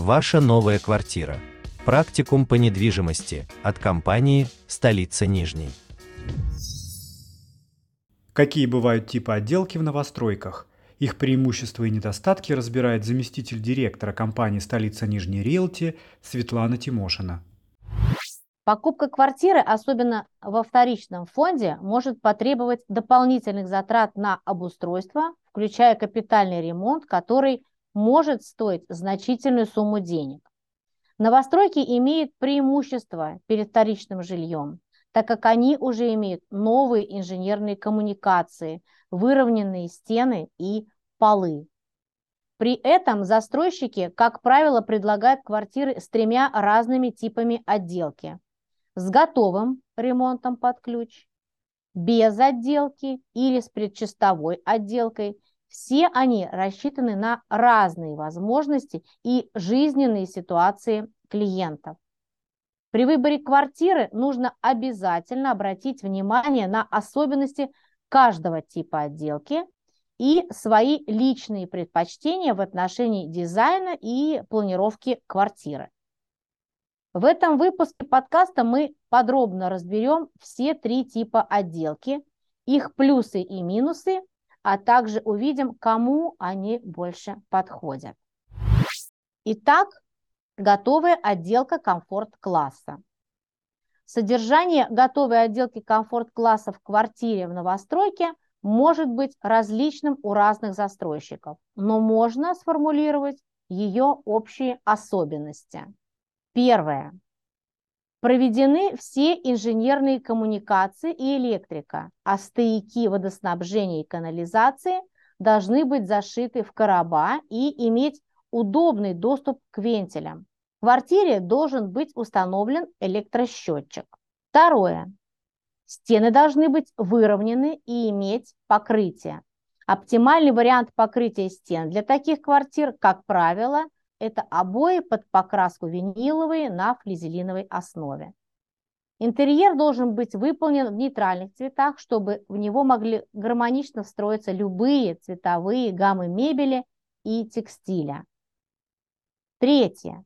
Ваша новая квартира. Практикум по недвижимости от компании «Столица Нижней». Какие бывают типы отделки в новостройках? Их преимущества и недостатки разбирает заместитель директора компании «Столица Нижней Риэлти» Светлана Тимошина. Покупка квартиры, особенно во вторичном фонде, может потребовать дополнительных затрат на обустройство, включая капитальный ремонт, который может стоить значительную сумму денег. Новостройки имеют преимущество перед вторичным жильем, так как они уже имеют новые инженерные коммуникации, выровненные стены и полы. При этом застройщики, как правило, предлагают квартиры с тремя разными типами отделки – с готовым ремонтом под ключ, без отделки или с предчистовой отделкой. Все они рассчитаны на разные возможности и жизненные ситуации клиентов. При выборе квартиры нужно обязательно обратить внимание на особенности каждого типа отделки и свои личные предпочтения в отношении дизайна и планировки квартиры. В этом выпуске подкаста мы подробно разберем все три типа отделки, их плюсы и минусы, а также увидим, кому они больше подходят. Итак, готовая отделка комфорт-класса. Содержание готовой отделки комфорт-класса в квартире в новостройке может быть различным у разных застройщиков, но можно сформулировать ее общие особенности. Первое. Проведены все инженерные коммуникации и электрика, а стояки водоснабжения и канализации должны быть зашиты в короба и иметь удобный доступ к вентилям. В квартире должен быть установлен электросчетчик. Второе. Стены должны быть выровнены и иметь покрытие. Оптимальный вариант покрытия стен для таких квартир, как правило, это обои под покраску виниловые на флизелиновой основе. Интерьер должен быть выполнен в нейтральных цветах, чтобы в него могли гармонично встроиться любые цветовые гаммы мебели и текстиля. Третье.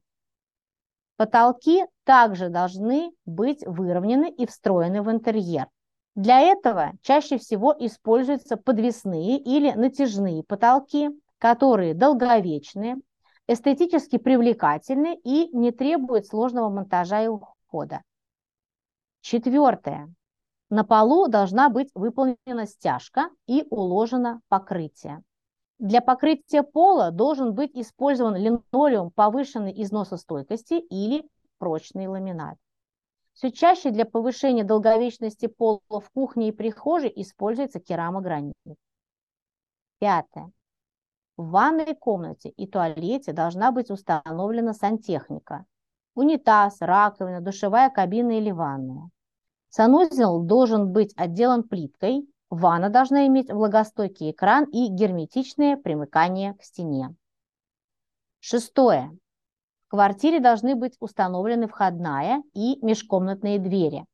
Потолки также должны быть выровнены и встроены в интерьер. Для этого чаще всего используются подвесные или натяжные потолки, которые долговечные, эстетически привлекательны и не требуют сложного монтажа и ухода. Четвертое. На полу должна быть выполнена стяжка и уложено покрытие. Для покрытия пола должен быть использован линолеум повышенной износостойкости или прочный ламинат. Все чаще для повышения долговечности пола в кухне и прихожей используется керамогранит. Пятое. В ванной комнате и туалете должна быть установлена сантехника. Унитаз, раковина, душевая кабина или ванная. Санузел должен быть отделан плиткой, ванна должна иметь влагостойкий экран и герметичное примыкание к стене. Шестое. В квартире должны быть установлены входная и межкомнатные двери.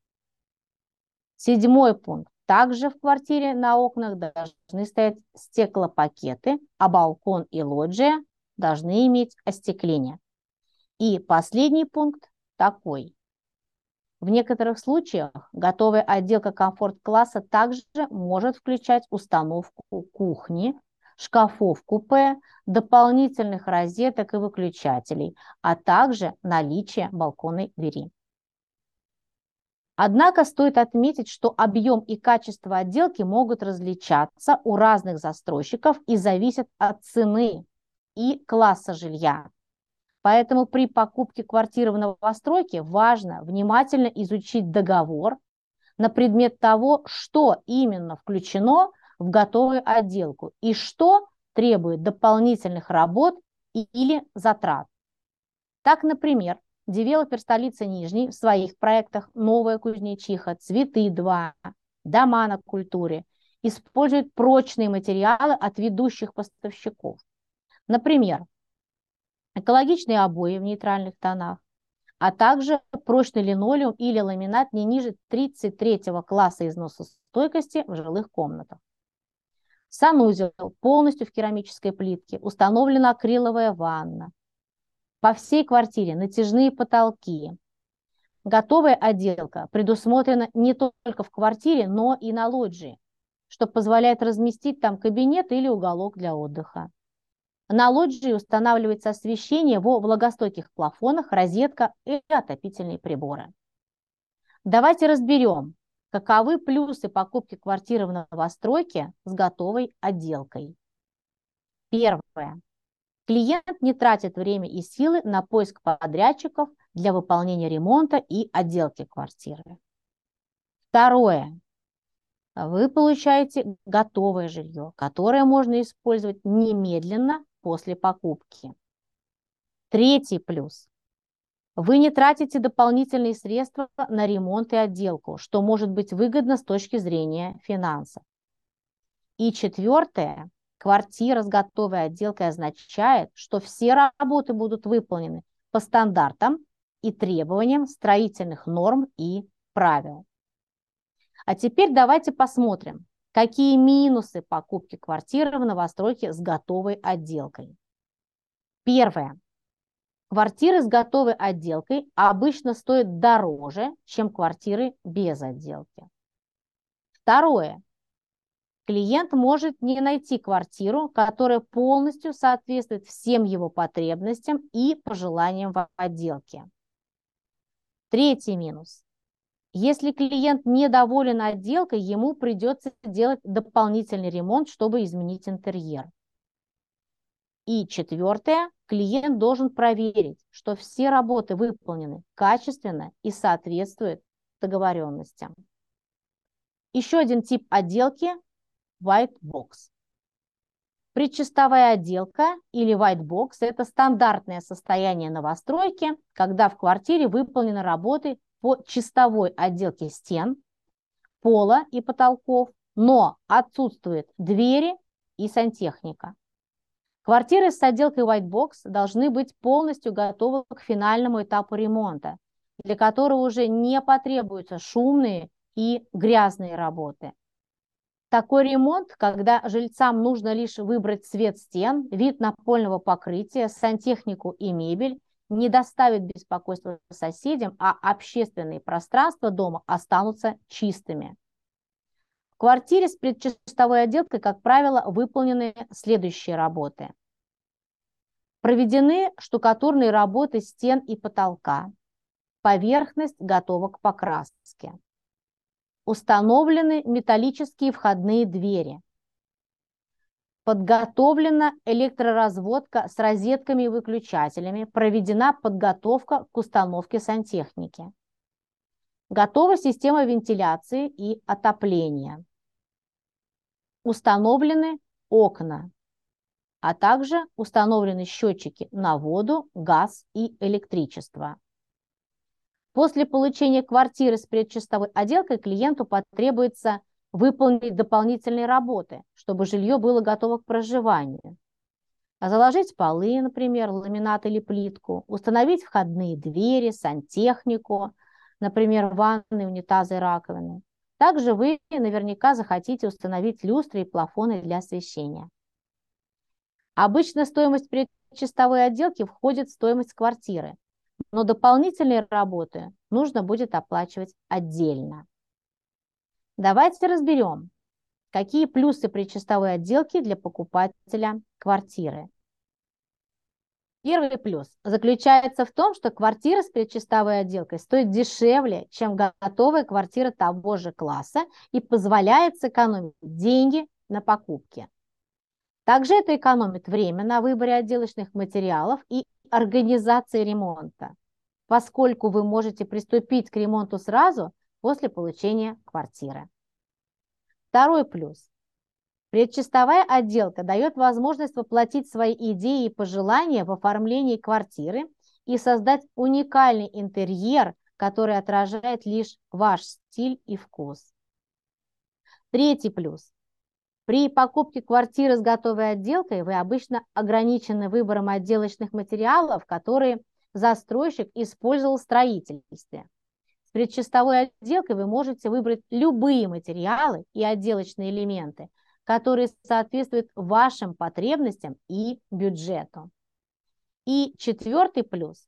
Седьмой пункт. Также в квартире на окнах должны стоять стеклопакеты, а балкон и лоджия должны иметь остекление. И последний пункт такой. В некоторых случаях готовая отделка комфорт-класса также может включать установку кухни, шкафов купе, дополнительных розеток и выключателей, а также наличие балконной двери. Однако стоит отметить, что объем и качество отделки могут различаться у разных застройщиков и зависят от цены и класса жилья. Поэтому при покупке квартиры в новостройке важно внимательно изучить договор на предмет того, что именно включено в готовую отделку и что требует дополнительных работ или затрат. Так, например, девелопер столицы Нижней в своих проектах «Новая Кузнечиха», «Цветы-2», «Дома на культуре» использует прочные материалы от ведущих поставщиков. Например, экологичные обои в нейтральных тонах, а также прочный линолеум или ламинат не ниже 33 класса износостойкости в жилых комнатах. Санузел полностью в керамической плитке, установлена акриловая ванна, по всей квартире натяжные потолки. Готовая отделка предусмотрена не только в квартире, но и на лоджии, что позволяет разместить там кабинет или уголок для отдыха. На лоджии устанавливается освещение во влагостойких плафонах, розетка и отопительные приборы. Давайте разберем, каковы плюсы покупки квартиры в новостройке с готовой отделкой. Первое. Клиент не тратит время и силы на поиск подрядчиков для выполнения ремонта и отделки квартиры. Второе. Вы получаете готовое жилье, которое можно использовать немедленно после покупки. Третий плюс. Вы не тратите дополнительные средства на ремонт и отделку, что может быть выгодно с точки зрения финансов. И четвертое. Квартира с готовой отделкой означает, что все работы будут выполнены по стандартам и требованиям строительных норм и правил. А теперь давайте посмотрим, какие минусы покупки квартиры в новостройке с готовой отделкой. Первое. Квартиры с готовой отделкой обычно стоят дороже, чем квартиры без отделки. Второе. Клиент может не найти квартиру, которая полностью соответствует всем его потребностям и пожеланиям в отделке. Третий минус. Если клиент недоволен отделкой, ему придется делать дополнительный ремонт, чтобы изменить интерьер. И четвертое, клиент должен проверить, что все работы выполнены качественно и соответствуют договоренностям. Еще один тип отделки – white box. Предчистовая отделка или white box – это стандартное состояние новостройки, когда в квартире выполнены работы по чистовой отделке стен, пола и потолков, но отсутствуют двери и сантехника. Квартиры с отделкой white box должны быть полностью готовы к финальному этапу ремонта, для которого уже не потребуются шумные и грязные работы. Такой ремонт, когда жильцам нужно лишь выбрать цвет стен, вид напольного покрытия, сантехнику и мебель, не доставит беспокойства соседям, а общественные пространства дома останутся чистыми. В квартире с предчистовой отделкой, как правило, выполнены следующие работы. Проведены штукатурные работы стен и потолка. Поверхность готова к покраске. Установлены металлические входные двери. Подготовлена электроразводка с розетками и выключателями. Проведена подготовка к установке сантехники. Готова система вентиляции и отопления. Установлены окна, а также установлены счетчики на воду, газ и электричество. После получения квартиры с предчистовой отделкой клиенту потребуется выполнить дополнительные работы, чтобы жилье было готово к проживанию. Заложить полы, например, ламинат или плитку, установить входные двери, сантехнику, например, ванны, унитазы раковины. Также вы наверняка захотите установить люстры и плафоны для освещения. Обычно стоимость предчистовой отделки входит в стоимость квартиры, но дополнительные работы нужно будет оплачивать отдельно. Давайте разберем, какие плюсы предчистовой отделки для покупателя квартиры. Первый плюс заключается в том, что квартира с предчистовой отделкой стоит дешевле, чем готовая квартира того же класса и позволяет сэкономить деньги на покупке. Также это экономит время на выборе отделочных материалов и организации ремонта, поскольку вы можете приступить к ремонту сразу после получения квартиры. Второй плюс. Предчистовая отделка дает возможность воплотить свои идеи и пожелания в оформлении квартиры и создать уникальный интерьер, который отражает лишь ваш стиль и вкус. Третий плюс. При покупке квартиры с готовой отделкой вы обычно ограничены выбором отделочных материалов, которые застройщик использовал в строительстве. С предчистовой отделкой вы можете выбрать любые материалы и отделочные элементы, которые соответствуют вашим потребностям и бюджету. И четвертый плюс.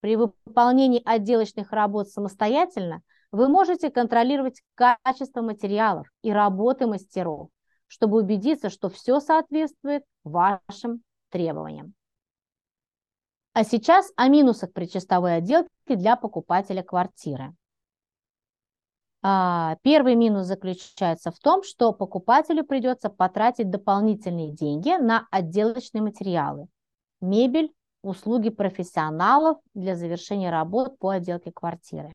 При выполнении отделочных работ самостоятельно вы можете контролировать качество материалов и работы мастеров, чтобы убедиться, что все соответствует вашим требованиям. А сейчас о минусах предчистовой отделки для покупателя квартиры. А, первый минус заключается в том, что покупателю придется потратить дополнительные деньги на отделочные материалы, мебель, услуги профессионалов для завершения работ по отделке квартиры.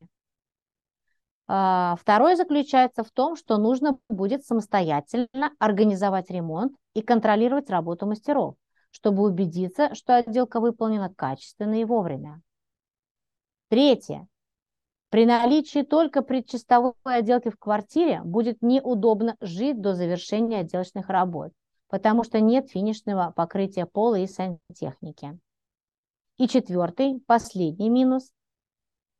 А, второе заключается в том, что нужно будет самостоятельно организовать ремонт и контролировать работу мастеров, чтобы убедиться, что отделка выполнена качественно и вовремя. Третье. При наличии только предчистовой отделки в квартире будет неудобно жить до завершения отделочных работ, потому что нет финишного покрытия пола и сантехники. И четвертый, последний минус.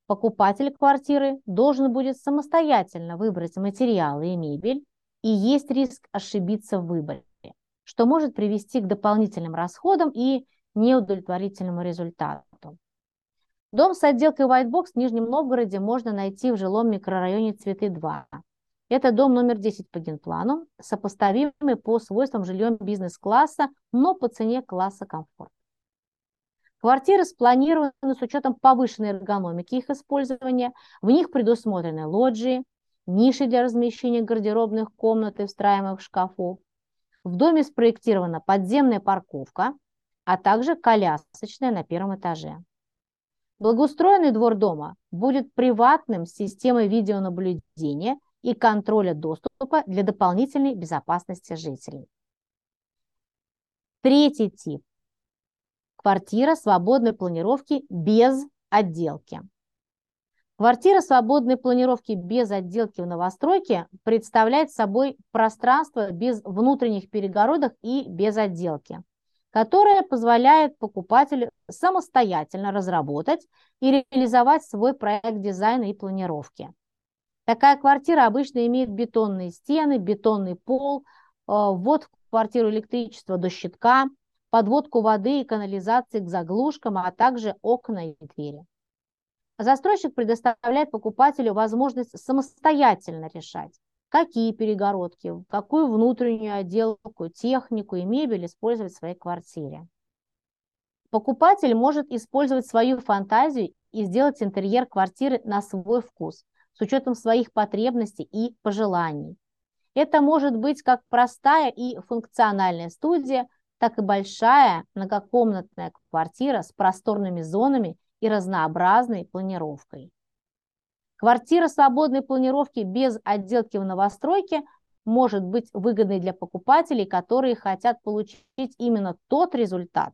Покупатель квартиры должен будет самостоятельно выбрать материалы и мебель, и есть риск ошибиться в выборе, что может привести к дополнительным расходам и неудовлетворительному результату. Дом с отделкой White Box в Нижнем Новгороде можно найти в жилом микрорайоне Цветы-2. Это дом номер 10 по генплану, сопоставимый по свойствам жильем бизнес-класса, но по цене класса комфорт. Квартиры спланированы с учетом повышенной эргономики их использования. В них предусмотрены лоджии, ниши для размещения гардеробных комнат и встраиваемых шкафов. В доме спроектирована подземная парковка, а также колясочная на первом этаже. Благоустроенный двор дома будет приватным с системой видеонаблюдения и контроля доступа для дополнительной безопасности жителей. Третий тип. Квартира свободной планировки без отделки. Квартира свободной планировки без отделки в новостройке представляет собой пространство без внутренних перегородок и без отделки которая позволяет покупателю самостоятельно разработать и реализовать свой проект дизайна и планировки. Такая квартира обычно имеет бетонные стены, бетонный пол, э, ввод в квартиру электричества до щитка, подводку воды и канализации к заглушкам, а также окна и двери. Застройщик предоставляет покупателю возможность самостоятельно решать, какие перегородки, какую внутреннюю отделку, технику и мебель использовать в своей квартире. Покупатель может использовать свою фантазию и сделать интерьер квартиры на свой вкус, с учетом своих потребностей и пожеланий. Это может быть как простая и функциональная студия, так и большая многокомнатная квартира с просторными зонами и разнообразной планировкой. Квартира свободной планировки без отделки в новостройке может быть выгодной для покупателей, которые хотят получить именно тот результат,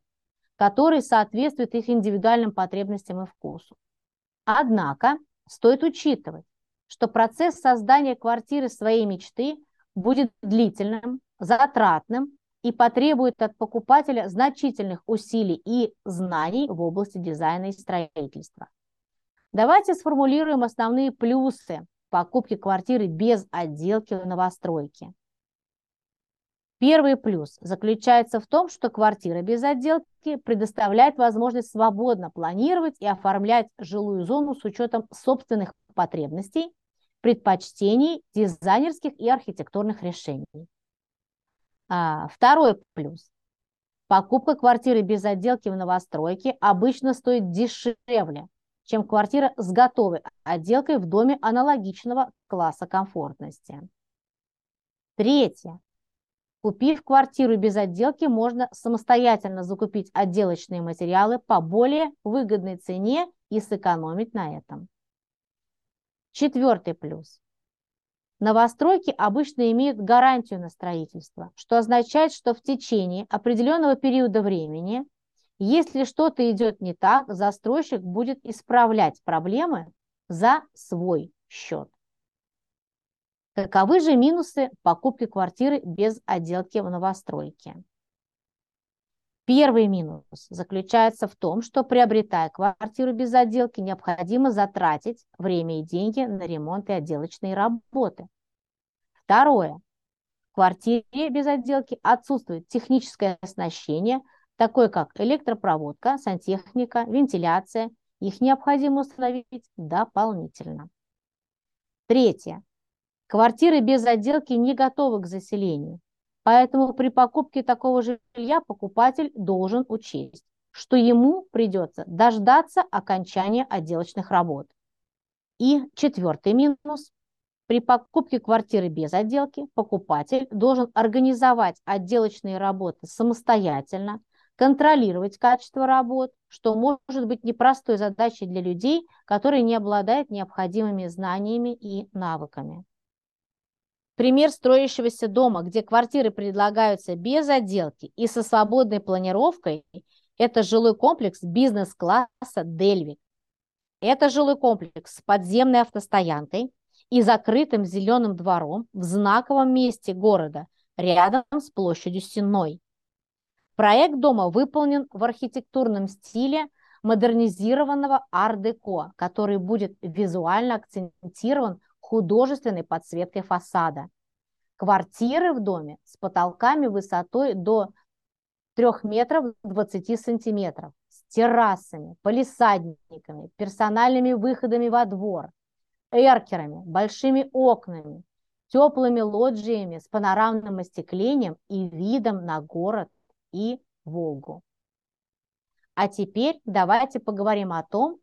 который соответствует их индивидуальным потребностям и вкусу. Однако стоит учитывать, что процесс создания квартиры своей мечты будет длительным, затратным и потребует от покупателя значительных усилий и знаний в области дизайна и строительства. Давайте сформулируем основные плюсы покупки квартиры без отделки в новостройке. Первый плюс заключается в том, что квартира без отделки предоставляет возможность свободно планировать и оформлять жилую зону с учетом собственных потребностей, предпочтений, дизайнерских и архитектурных решений. А, второй плюс. Покупка квартиры без отделки в новостройке обычно стоит дешевле, чем квартира с готовой отделкой в доме аналогичного класса комфортности. Третье. Купив квартиру без отделки, можно самостоятельно закупить отделочные материалы по более выгодной цене и сэкономить на этом. Четвертый плюс. Новостройки обычно имеют гарантию на строительство, что означает, что в течение определенного периода времени если что-то идет не так, застройщик будет исправлять проблемы за свой счет. Каковы же минусы покупки квартиры без отделки в новостройке? Первый минус заключается в том, что приобретая квартиру без отделки, необходимо затратить время и деньги на ремонт и отделочные работы. Второе. В квартире без отделки отсутствует техническое оснащение – такой как электропроводка, сантехника, вентиляция. Их необходимо установить дополнительно. Третье. Квартиры без отделки не готовы к заселению, поэтому при покупке такого жилья покупатель должен учесть, что ему придется дождаться окончания отделочных работ. И четвертый минус. При покупке квартиры без отделки покупатель должен организовать отделочные работы самостоятельно, контролировать качество работ, что может быть непростой задачей для людей, которые не обладают необходимыми знаниями и навыками. Пример строящегося дома, где квартиры предлагаются без отделки и со свободной планировкой, это жилой комплекс бизнес-класса «Дельвик». Это жилой комплекс с подземной автостоянкой и закрытым зеленым двором в знаковом месте города, рядом с площадью Сенной. Проект дома выполнен в архитектурном стиле модернизированного ар-деко, который будет визуально акцентирован художественной подсветкой фасада. Квартиры в доме с потолками высотой до 3 метров 20 сантиметров, с террасами, полисадниками, персональными выходами во двор, эркерами, большими окнами, теплыми лоджиями с панорамным остеклением и видом на город и Волгу. А теперь давайте поговорим о том,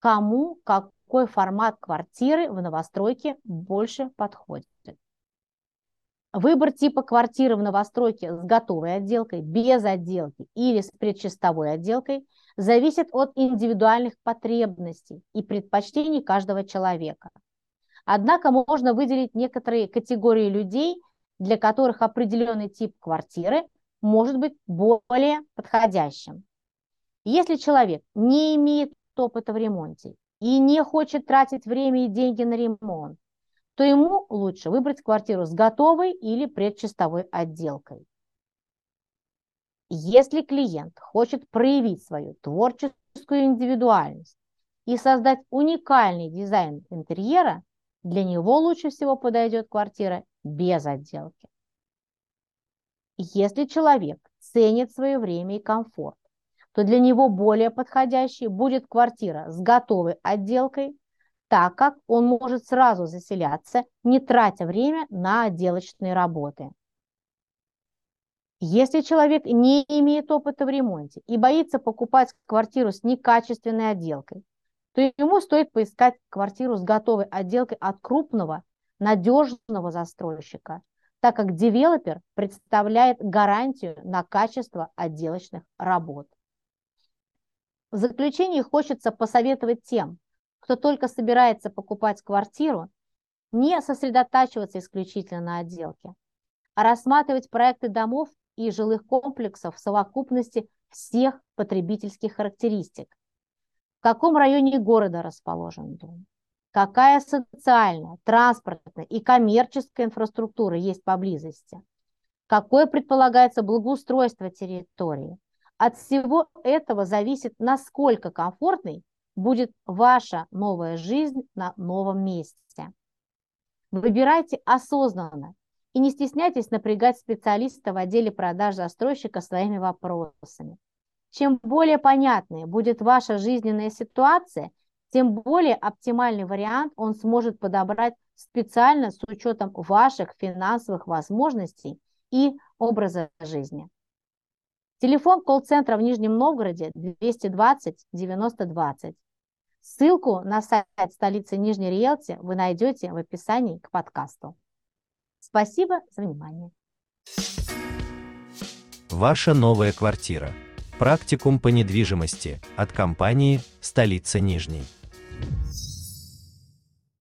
кому какой формат квартиры в новостройке больше подходит. Выбор типа квартиры в новостройке с готовой отделкой, без отделки или с предчистовой отделкой зависит от индивидуальных потребностей и предпочтений каждого человека. Однако можно выделить некоторые категории людей, для которых определенный тип квартиры может быть более подходящим. Если человек не имеет опыта в ремонте и не хочет тратить время и деньги на ремонт, то ему лучше выбрать квартиру с готовой или предчистовой отделкой. Если клиент хочет проявить свою творческую индивидуальность и создать уникальный дизайн интерьера, для него лучше всего подойдет квартира без отделки. Если человек ценит свое время и комфорт, то для него более подходящей будет квартира с готовой отделкой, так как он может сразу заселяться, не тратя время на отделочные работы. Если человек не имеет опыта в ремонте и боится покупать квартиру с некачественной отделкой, то ему стоит поискать квартиру с готовой отделкой от крупного, надежного застройщика, так как девелопер представляет гарантию на качество отделочных работ. В заключение хочется посоветовать тем, кто только собирается покупать квартиру, не сосредотачиваться исключительно на отделке, а рассматривать проекты домов и жилых комплексов в совокупности всех потребительских характеристик. В каком районе города расположен дом, какая социальная, транспортная и коммерческая инфраструктура есть поблизости, какое предполагается благоустройство территории. От всего этого зависит, насколько комфортной будет ваша новая жизнь на новом месте. Выбирайте осознанно и не стесняйтесь напрягать специалиста в отделе продаж застройщика своими вопросами. Чем более понятной будет ваша жизненная ситуация, тем более оптимальный вариант он сможет подобрать специально с учетом ваших финансовых возможностей и образа жизни. Телефон колл-центра в Нижнем Новгороде 220 90 20. Ссылку на сайт столицы Нижней Риэлти вы найдете в описании к подкасту. Спасибо за внимание. Ваша новая квартира. Практикум по недвижимости от компании «Столица Нижней».